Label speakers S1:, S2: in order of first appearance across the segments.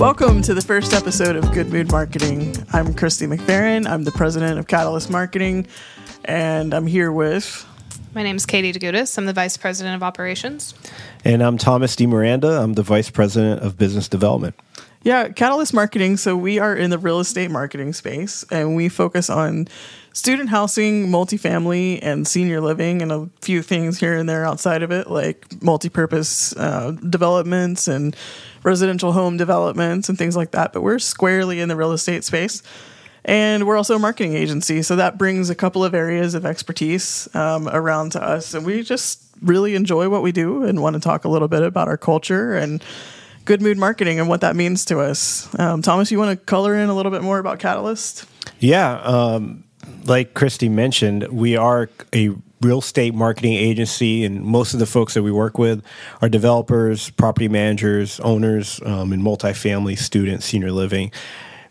S1: Welcome to the first episode of Good Mood Marketing. I'm Christy McFerren. I'm the president of Catalyst Marketing, and I'm here with.
S2: My name is Katie Degutis. I'm the vice president of operations.
S3: And I'm Thomas Demiranda. I'm the vice president of business development.
S1: Yeah, Catalyst Marketing. So we are in the real estate marketing space, and we focus on student housing, multifamily, and senior living, and a few things here and there outside of it, like multi-purpose uh, developments and residential home developments and things like that. But we're squarely in the real estate space. And we're also a marketing agency. So that brings a couple of areas of expertise um, around to us. And we just really enjoy what we do and want to talk a little bit about our culture and good mood marketing and what that means to us. Um, Thomas, you want to color in a little bit more about Catalyst?
S3: Yeah. Um, like Christy mentioned, we are a real estate marketing agency, and most of the folks that we work with are developers, property managers, owners um, in multifamily, student, senior living.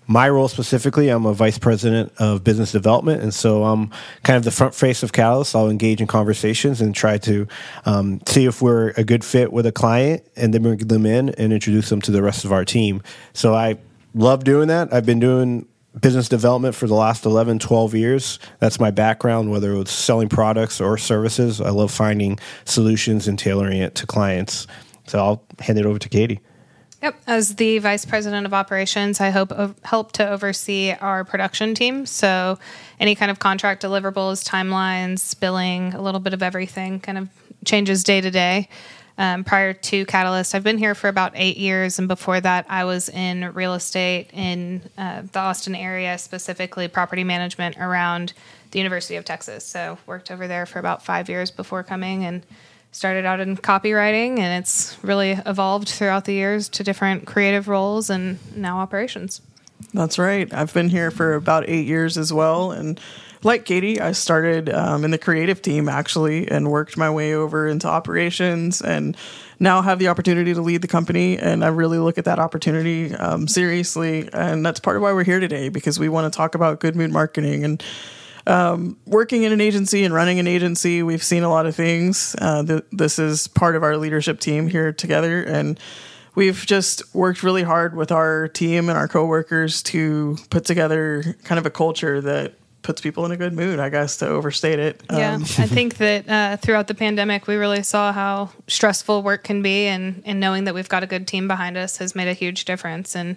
S3: My role specifically, I'm a vice president of business development, and so I'm kind of the front face of Catalyst. I'll engage in conversations and try to um, see if we're a good fit with a client, and then bring them in and introduce them to the rest of our team. So I love doing that. I've been doing business development for the last 11, 12 years. That's my background, whether it's selling products or services. I love finding solutions and tailoring it to clients. So I'll hand it over to Katie.
S2: Yep. As the vice president of operations, I hope help to oversee our production team. So any kind of contract deliverables, timelines, billing, a little bit of everything kind of changes day to day um, prior to Catalyst. I've been here for about eight years, and before that, I was in real estate in uh, the Austin area, specifically property management around the University of Texas. So worked over there for about five years before coming and started out in copywriting, and it's really evolved throughout the years to different creative roles and now operations.
S1: That's right. I've been here for about eight years as well, and like Katie, I started um, in the creative team actually and worked my way over into operations and now have the opportunity to lead the company. And I really look at that opportunity um, seriously. And that's part of why we're here today because we want to talk about good mood marketing and um, working in an agency and running an agency. We've seen a lot of things. Uh, th- this is part of our leadership team here together. And we've just worked really hard with our team and our coworkers to put together kind of a culture that puts people in a good mood, I guess, to overstate it.
S2: Yeah, um, I think that uh, throughout the pandemic, we really saw how stressful work can be, and, and knowing that we've got a good team behind us has made a huge difference. And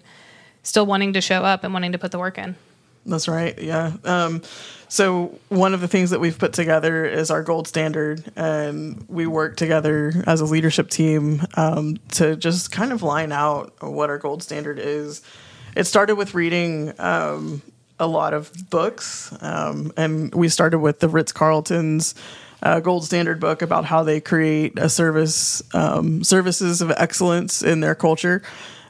S2: still wanting to show up and wanting to put the work in.
S1: That's right. Yeah. Um, so one of the things that we've put together is our gold standard, and we work together as a leadership team um, to just kind of line out what our gold standard is. It started with reading um, a lot of books, um, and we started with the Ritz Carlton's uh, gold standard book about how they create a service um, services of excellence in their culture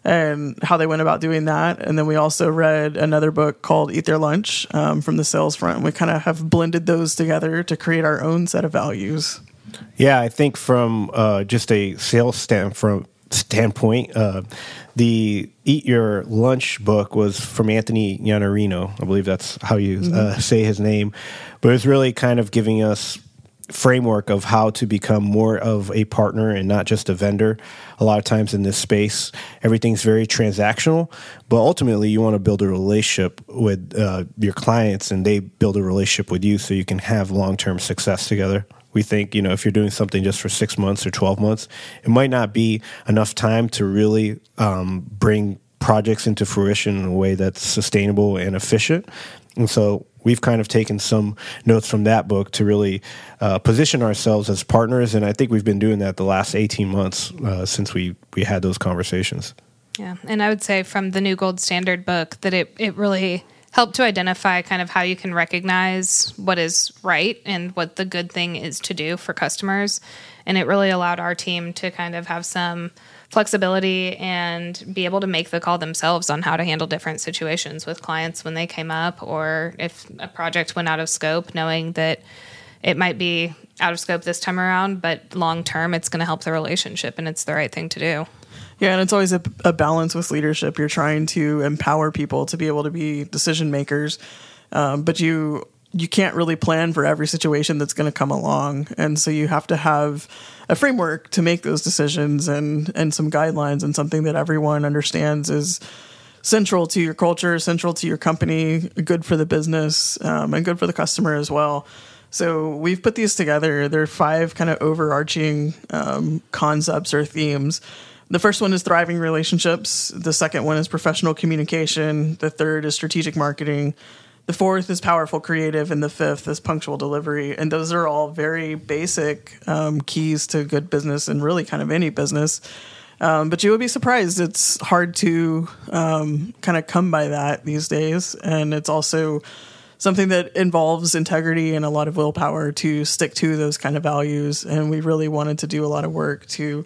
S1: and how they went about doing that. And then we also read another book called Eat Their Lunch um, from the sales front. And we kind of have blended those together to create our own set of values.
S3: Yeah, I think from uh, just a sales stand from standpoint, uh, the Eat Your Lunch book was from Anthony Iannarino. I believe that's how you uh, mm-hmm. say his name. But it's really kind of giving us framework of how to become more of a partner and not just a vendor. A lot of times in this space, everything's very transactional, but ultimately you want to build a relationship with uh, your clients and they build a relationship with you so you can have long term success together. We think, you know, if you're doing something just for six months or 12 months, it might not be enough time to really um, bring projects into fruition in a way that's sustainable and efficient. And so we've kind of taken some notes from that book to really uh, position ourselves as partners. And I think we've been doing that the last 18 months uh, since we, we had those conversations.
S2: Yeah. And I would say from the new gold standard book that it, it really helped to identify kind of how you can recognize what is right and what the good thing is to do for customers. And it really allowed our team to kind of have some flexibility and be able to make the call themselves on how to handle different situations with clients when they came up or if a project went out of scope, knowing that it might be out of scope this time around, but long term, it's going to help the relationship and it's the right thing to do.
S1: Yeah, and it's always a, a, balance with leadership. You're trying to empower people to be able to be decision makers, um, but you you can't really plan for every situation that's going to come along, and so you have to have a framework to make those decisions and and some guidelines and something that everyone understands is central to your culture, central to your company, good for the business, um, and good for the customer as well. So we've put these together. There are five kind of overarching um, concepts or themes the first one is thriving relationships. The second one is professional communication. The third is strategic marketing. The fourth is powerful creative, and the fifth is punctual delivery. And those are all very basic um, keys to good business and really kind of any business. Um, but you would be surprised; it's hard to um, kind of come by that these days, and it's also something that involves integrity and a lot of willpower to stick to those kind of values. And we really wanted to do a lot of work to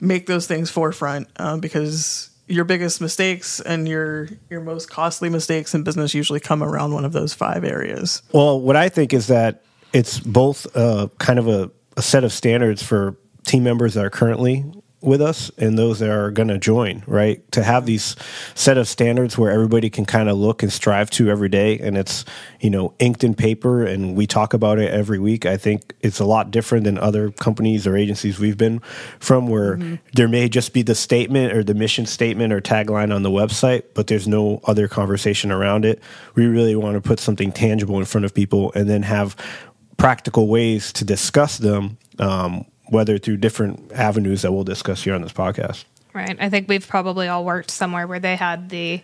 S1: make those things forefront um, because your biggest mistakes and your your most costly mistakes in business usually come around one of those five areas.
S3: Well, what I think is that it's both uh, kind of a, a set of standards for team members that are currently with us and those that are going to join, right? To have these set of standards where everybody can kind of look and strive to every day and it's, you know, inked in paper and we talk about it every week. I think it's a lot different than other companies or agencies we've been from where mm-hmm. there may just be the statement or the mission statement or tagline on the website, but there's no other conversation around it. We really want to put something tangible in front of people and then have practical ways to discuss them um, whether through different avenues that we'll discuss here on this podcast.
S2: Right. I think we've probably all worked somewhere where they had the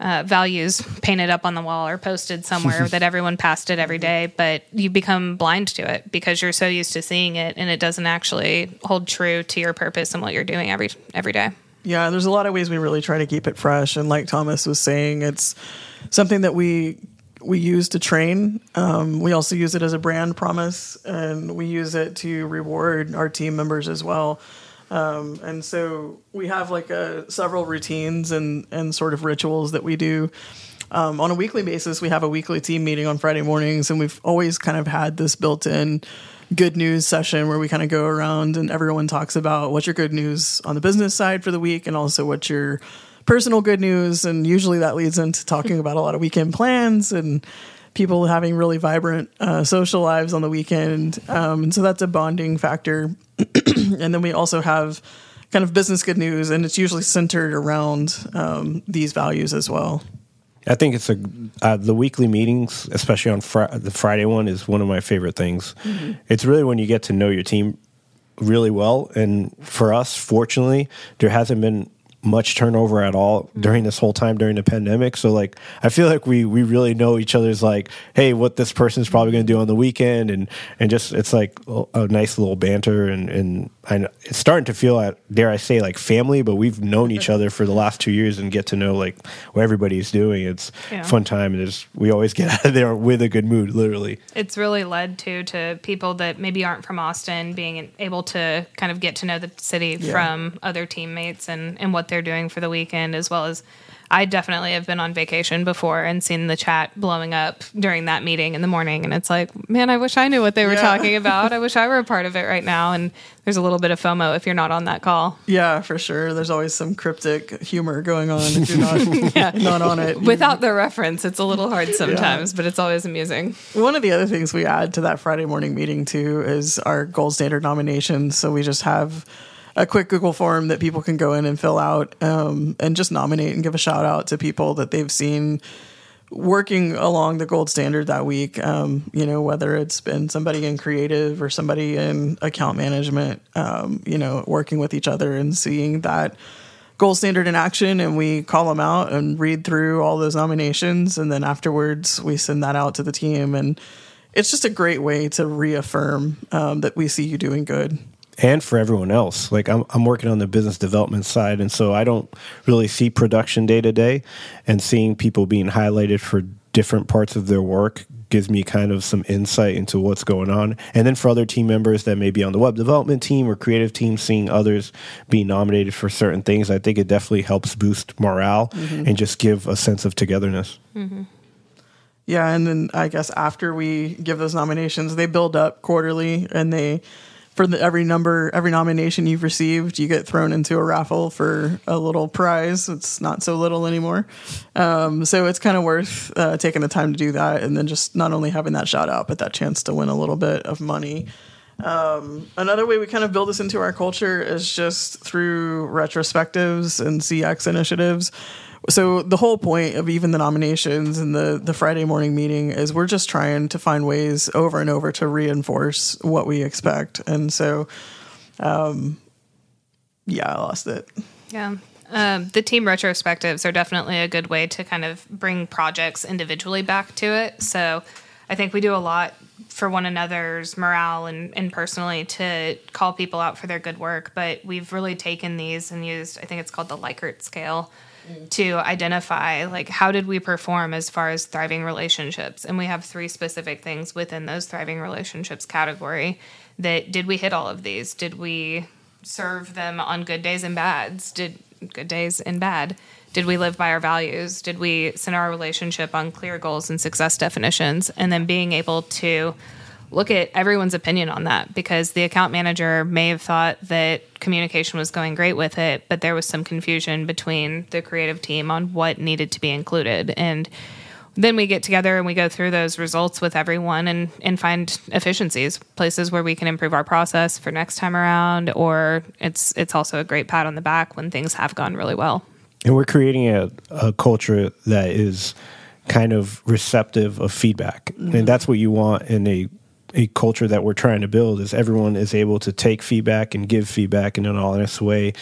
S2: uh, values painted up on the wall or posted somewhere that everyone passed it every day, but you become blind to it because you're so used to seeing it and it doesn't actually hold true to your purpose and what you're doing every every day.
S1: Yeah, there's a lot of ways we really try to keep it fresh, and like Thomas was saying, it's something that we we use to train. Um, we also use it as a brand promise, and we use it to reward our team members as well. Um, and so we have like a, several routines and and sort of rituals that we do. Um, on a weekly basis, we have a weekly team meeting on Friday mornings, and we've always kind of had this built in good news session where we kind of go around and everyone talks about what's your good news on the business side for the week and also what's your personal good news, and usually that leads into talking about a lot of weekend plans and people having really vibrant uh, social lives on the weekend. Um, and so that's a bonding factor. and then we also have kind of business good news, and it's usually centered around um, these values as well.
S3: I think it's a uh, the weekly meetings, especially on fr- the Friday one, is one of my favorite things. Mm-hmm. It's really when you get to know your team really well, and for us, fortunately, there hasn't been much turnover at all mm-hmm. during this whole time during the pandemic. So like I feel like we we really know each other's like, hey, what this person's probably going to do on the weekend, and and just it's like a nice little banter, and and I, it's starting to feel at dare I say like family, but we've known each other for the last two years and get to know like what everybody's doing. It's yeah. fun time. And there's we always get out of there with a good mood, literally.
S2: It's really led to to people that maybe aren't from Austin being able to kind of get to know the city yeah. from other teammates and and what they're doing for the weekend, as well as I definitely have been on vacation before and seen the chat blowing up during that meeting in the morning. And it's like, man, I wish I knew what they were yeah. talking about. I wish I were a part of it right now. And there's a little bit of FOMO if you're not on that call.
S1: Yeah, for sure. There's always some cryptic humor going on if you're not, yeah. not on it.
S2: Without the reference, it's a little hard sometimes, yeah. but it's always amusing.
S1: One of the other things we add to that Friday morning meeting, too, is our gold standard nominations. So we just have a quick Google form that people can go in and fill out um, and just nominate and give a shout out to people that they've seen working along the gold standard that week. Um, you know, whether it's been somebody in creative or somebody in account management, um, you know, working with each other and seeing that gold standard in action and we call them out and read through all those nominations. And then afterwards we send that out to the team. And it's just a great way to reaffirm um, that we see you doing good
S3: and for everyone else. Like I'm, I'm working on the business development side, and so I don't really see production day to day, and seeing people being highlighted for different parts of their work gives me kind of some insight into what's going on. And then for other team members that may be on the web development team or creative team, seeing others being nominated for certain things, I think it definitely helps boost morale mm-hmm. and just give a sense of togetherness.
S1: Mm-hmm. Yeah, and then I guess after we give those nominations, they build up quarterly and they for the, every number, every nomination you've received, you get thrown into a raffle for a little prize. It's not so little anymore. Um, so it's kind of worth uh, taking the time to do that, and then just not only having that shout out, but that chance to win a little bit of money. Um, another way we kind of build this into our culture is just through retrospectives and CX initiatives. So the whole point of even the nominations and the the Friday morning meeting is we're just trying to find ways over and over to reinforce what we expect. And so, um, yeah, I lost it.
S2: Yeah. Um, the team retrospectives are definitely a good way to kind of bring projects individually back to it. So I think we do a lot for one another's morale and, and personally to call people out for their good work. But we've really taken these and used, I think it's called the Likert scale, to identify like how did we perform as far as thriving relationships. And we have three specific things within those thriving relationships category that did we hit all of these? Did we serve them on good days and bads? Did good days and bad? Did we live by our values? Did we center our relationship on clear goals and success definitions? And then being able to look at everyone's opinion on that because the account manager may have thought that communication was going great with it, but there was some confusion between the creative team on what needed to be included. And then we get together and we go through those results with everyone and, and find efficiencies, places where we can improve our process for next time around, or it's it's also a great pat on the back when things have gone really well.
S3: And we're creating a, a culture that is kind of receptive of feedback. Mm-hmm. And that's what you want in a a culture that we're trying to build is everyone is able to take feedback and give feedback in an honest way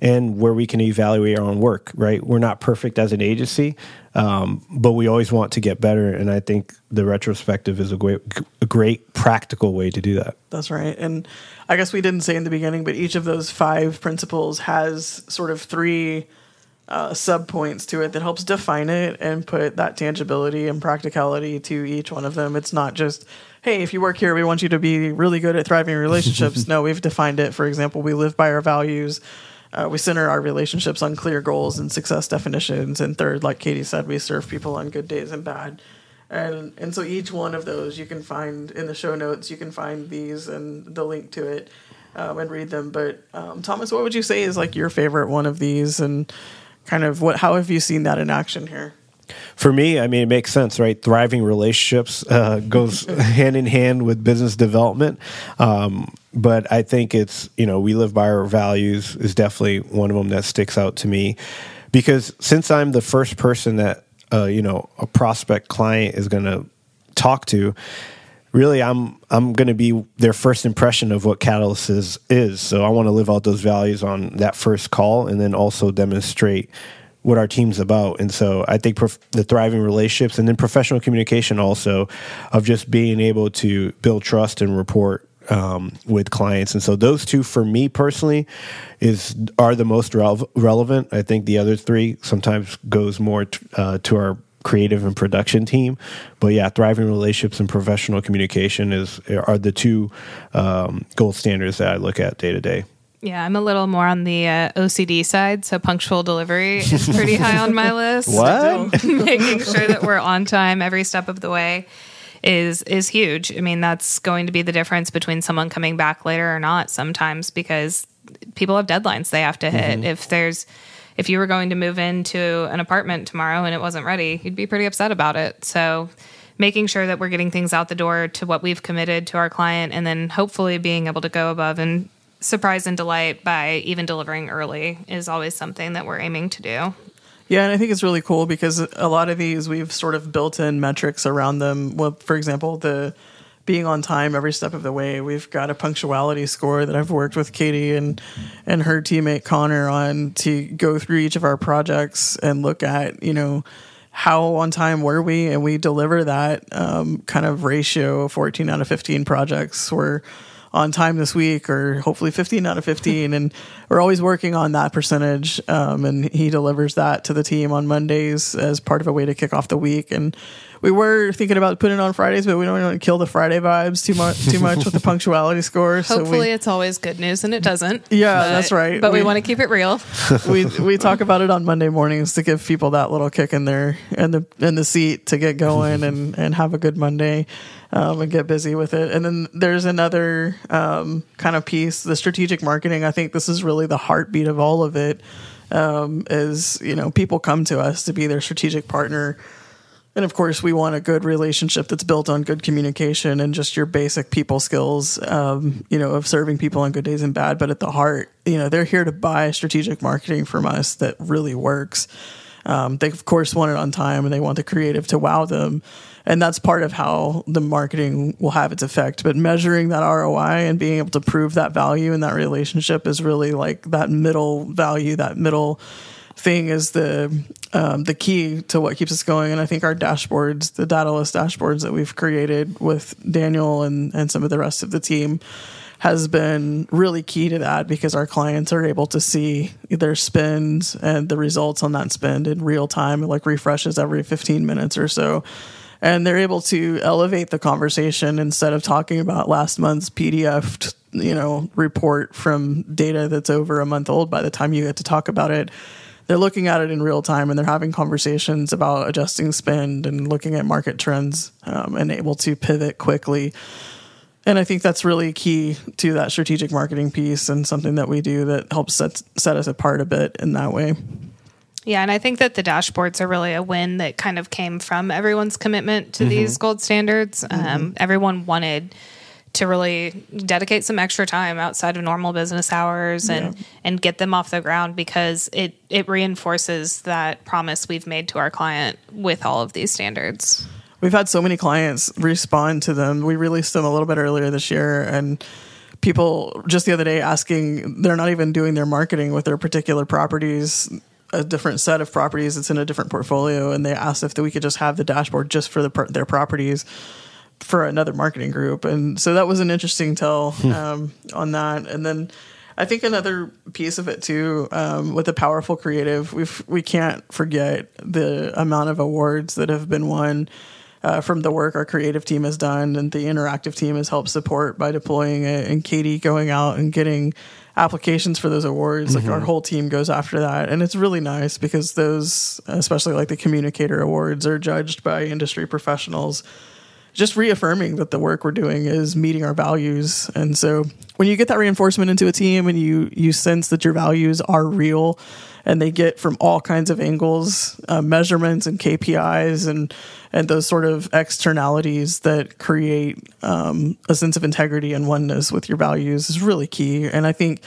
S3: and where we can evaluate our own work right? We're not perfect as an agency um, but we always want to get better and i think the retrospective is a great a great practical way to do that.
S1: That's right and i guess we didn't say in the beginning but each of those five principles has sort of three uh, sub points to it that helps define it and put that tangibility and practicality to each one of them. It's not just, hey, if you work here, we want you to be really good at thriving relationships. no, we've defined it. For example, we live by our values. Uh, we center our relationships on clear goals and success definitions. And third, like Katie said, we serve people on good days and bad. And and so each one of those you can find in the show notes. You can find these and the link to it um, and read them. But um, Thomas, what would you say is like your favorite one of these and kind of what how have you seen that in action here?
S3: For me i mean it makes sense right? Thriving relationships uh, goes hand in hand with business development. Um, but i think it's you know we live by our values is definitely one of them that sticks out to me. Because since i'm the first person that uh, you know a prospect client is going to talk to really I'm I'm going to be their first impression of what Catalyst is, is. So I want to live out those values on that first call, and then also demonstrate what our team's about. And so I think prof- the thriving relationships, and then professional communication also of just being able to build trust and report um, with clients. And so those two, for me personally, is are the most relevant. I think the other three sometimes goes more t- uh, to our creative and production team. But yeah, thriving relationships and professional communication is are the two um, gold standards that I look at day to day.
S2: Yeah, I'm a little more on the uh, OCD side, so punctual delivery is pretty high on my list.
S3: What?
S2: Making sure that we're on time every step of the way is is huge. I mean, that's going to be the difference between someone coming back later or not sometimes because people have deadlines they have to hit. Mm-hmm. If there's if you were going to move into an apartment tomorrow and it wasn't ready, you'd be pretty upset about it. So, making sure that we're getting things out the door to what we've committed to our client, and then hopefully being able to go above and surprise and delight by even delivering early is always something that we're aiming to do.
S1: Yeah, and I think it's really cool because a lot of these we've sort of built in metrics around them. Well, for example, the being on time every step of the way. We've got a punctuality score that I've worked with Katie and and her teammate Connor on to go through each of our projects and look at you know how on time were we and we deliver that um, kind of ratio 14 out of 15 projects were on time this week or hopefully 15 out of 15 and we're always working on that percentage um, and he delivers that to the team on mondays as part of a way to kick off the week and we were thinking about putting it on Fridays, but we don't want to kill the Friday vibes too much too much with the punctuality score.
S2: Hopefully,
S1: so we,
S2: it's always good news, and it doesn't.
S1: Yeah, but, that's right.
S2: But we, we want to keep it real.
S1: we we talk about it on Monday mornings to give people that little kick in there in the in the seat to get going and and have a good Monday. Um, and get busy with it. And then there's another um, kind of piece, the strategic marketing. I think this is really the heartbeat of all of it. Um, is you know people come to us to be their strategic partner and of course, we want a good relationship that's built on good communication and just your basic people skills, um, you know, of serving people on good days and bad. But at the heart, you know, they're here to buy strategic marketing from us that really works. Um, they, of course, want it on time and they want the creative to wow them. And that's part of how the marketing will have its effect. But measuring that ROI and being able to prove that value in that relationship is really like that middle value, that middle thing is the um, the key to what keeps us going. And I think our dashboards, the Catalyst dashboards that we've created with Daniel and, and some of the rest of the team, has been really key to that because our clients are able to see their spends and the results on that spend in real time, It like refreshes every 15 minutes or so. And they're able to elevate the conversation instead of talking about last month's PDF, you know, report from data that's over a month old by the time you get to talk about it they're looking at it in real time and they're having conversations about adjusting spend and looking at market trends um, and able to pivot quickly. And I think that's really key to that strategic marketing piece and something that we do that helps set, set us apart a bit in that way.
S2: Yeah, and I think that the dashboards are really a win that kind of came from everyone's commitment to mm-hmm. these gold standards. Mm-hmm. Um, everyone wanted to really dedicate some extra time outside of normal business hours and yeah. and get them off the ground because it it reinforces that promise we've made to our client with all of these standards.
S1: We've had so many clients respond to them. We released them a little bit earlier this year and people just the other day asking they're not even doing their marketing with their particular properties a different set of properties it's in a different portfolio and they asked if we could just have the dashboard just for the, their properties for another marketing group, and so that was an interesting tell hmm. um, on that. And then I think another piece of it too, um, with the powerful creative, we we can't forget the amount of awards that have been won. Uh, from the work our creative team has done and the interactive team has helped support by deploying it and katie going out and getting applications for those awards mm-hmm. like our mm-hmm. whole team goes after that and it's really nice because those especially like the communicator awards are judged by industry professionals just reaffirming that the work we're doing is meeting our values. And so when you get that reinforcement into a team and you you sense that your values are real and they get from all kinds of angles, uh, measurements and KPIs and and those sort of externalities that create um, a sense of integrity and oneness with your values is really key. And I think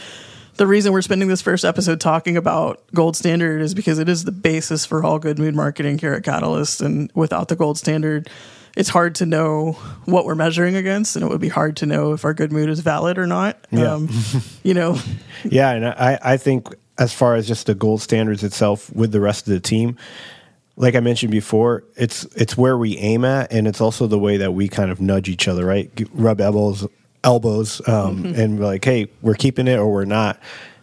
S1: the reason we're spending this first episode talking about gold standard is because it is the basis for all good mood marketing here at Catalyst. And without the gold standard, it's hard to know what we're measuring against, and it would be hard to know if our good mood is valid or not. Yeah. Um, you know.
S3: Yeah, and I I think as far as just the gold standards itself with the rest of the team, like I mentioned before, it's it's where we aim at, and it's also the way that we kind of nudge each other, right? Rub elbows, elbows, um, mm-hmm. and like, hey, we're keeping it or we're not.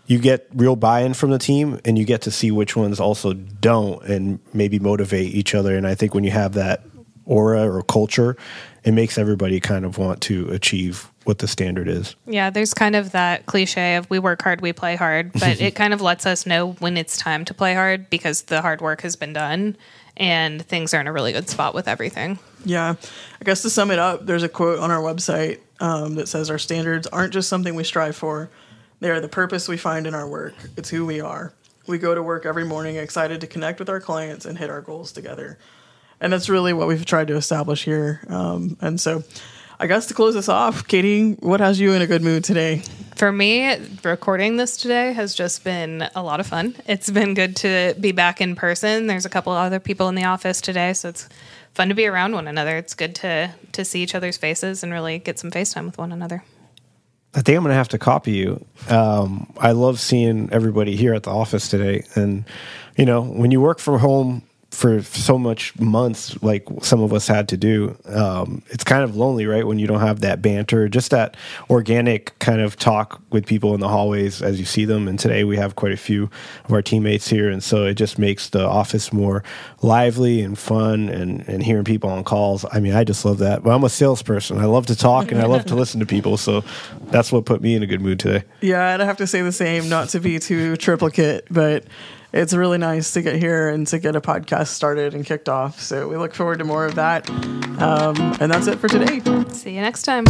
S3: You get real buy-in from the team, and you get to see which ones also don't, and maybe motivate each other. And I think when you have that aura or culture, it makes everybody kind of want to achieve what the standard is.
S2: Yeah, there's kind of that cliche of we work hard, we play hard, but it kind of lets us know when it's time to play hard because the hard work has been done and things are in a really good spot with everything.
S1: Yeah. I guess to sum it up, there's a quote on our website um, that says our standards aren't just something we strive for, they are the purpose we find in our work. It's who we are. We go to work every morning excited to connect with our clients and hit our goals together and that's really what we've tried to establish here. Um, and so, I guess to close this off, Katie, what has you in a good mood today?
S2: For me, recording this today has just been a lot of fun. It's been good to be back in person. There's a couple other people in the office today, so it's fun to be around one another. It's good to to see each other's faces and really get some FaceTime with one another.
S3: I think I'm going to have to copy you. Um, I love seeing everybody here at the office today, and you know, when you work from home for so much months like some of us had to do um, it's kind of lonely right when you don't have that banter just that organic kind of talk with people in the hallways as you see them. And today we have quite a few of our teammates here and so it just makes the office more lively and fun and, and hearing people on calls. I mean i just love that. But i'm a salesperson. I love to talk and i love to listen to people so that's what put me in a good mood today.
S1: Yeah i'd have to say the same not to be too triplicate but it's really nice to get here and to get a podcast started and kicked off. So we look forward to more of that. Um, and that's it for today.
S2: See you next time.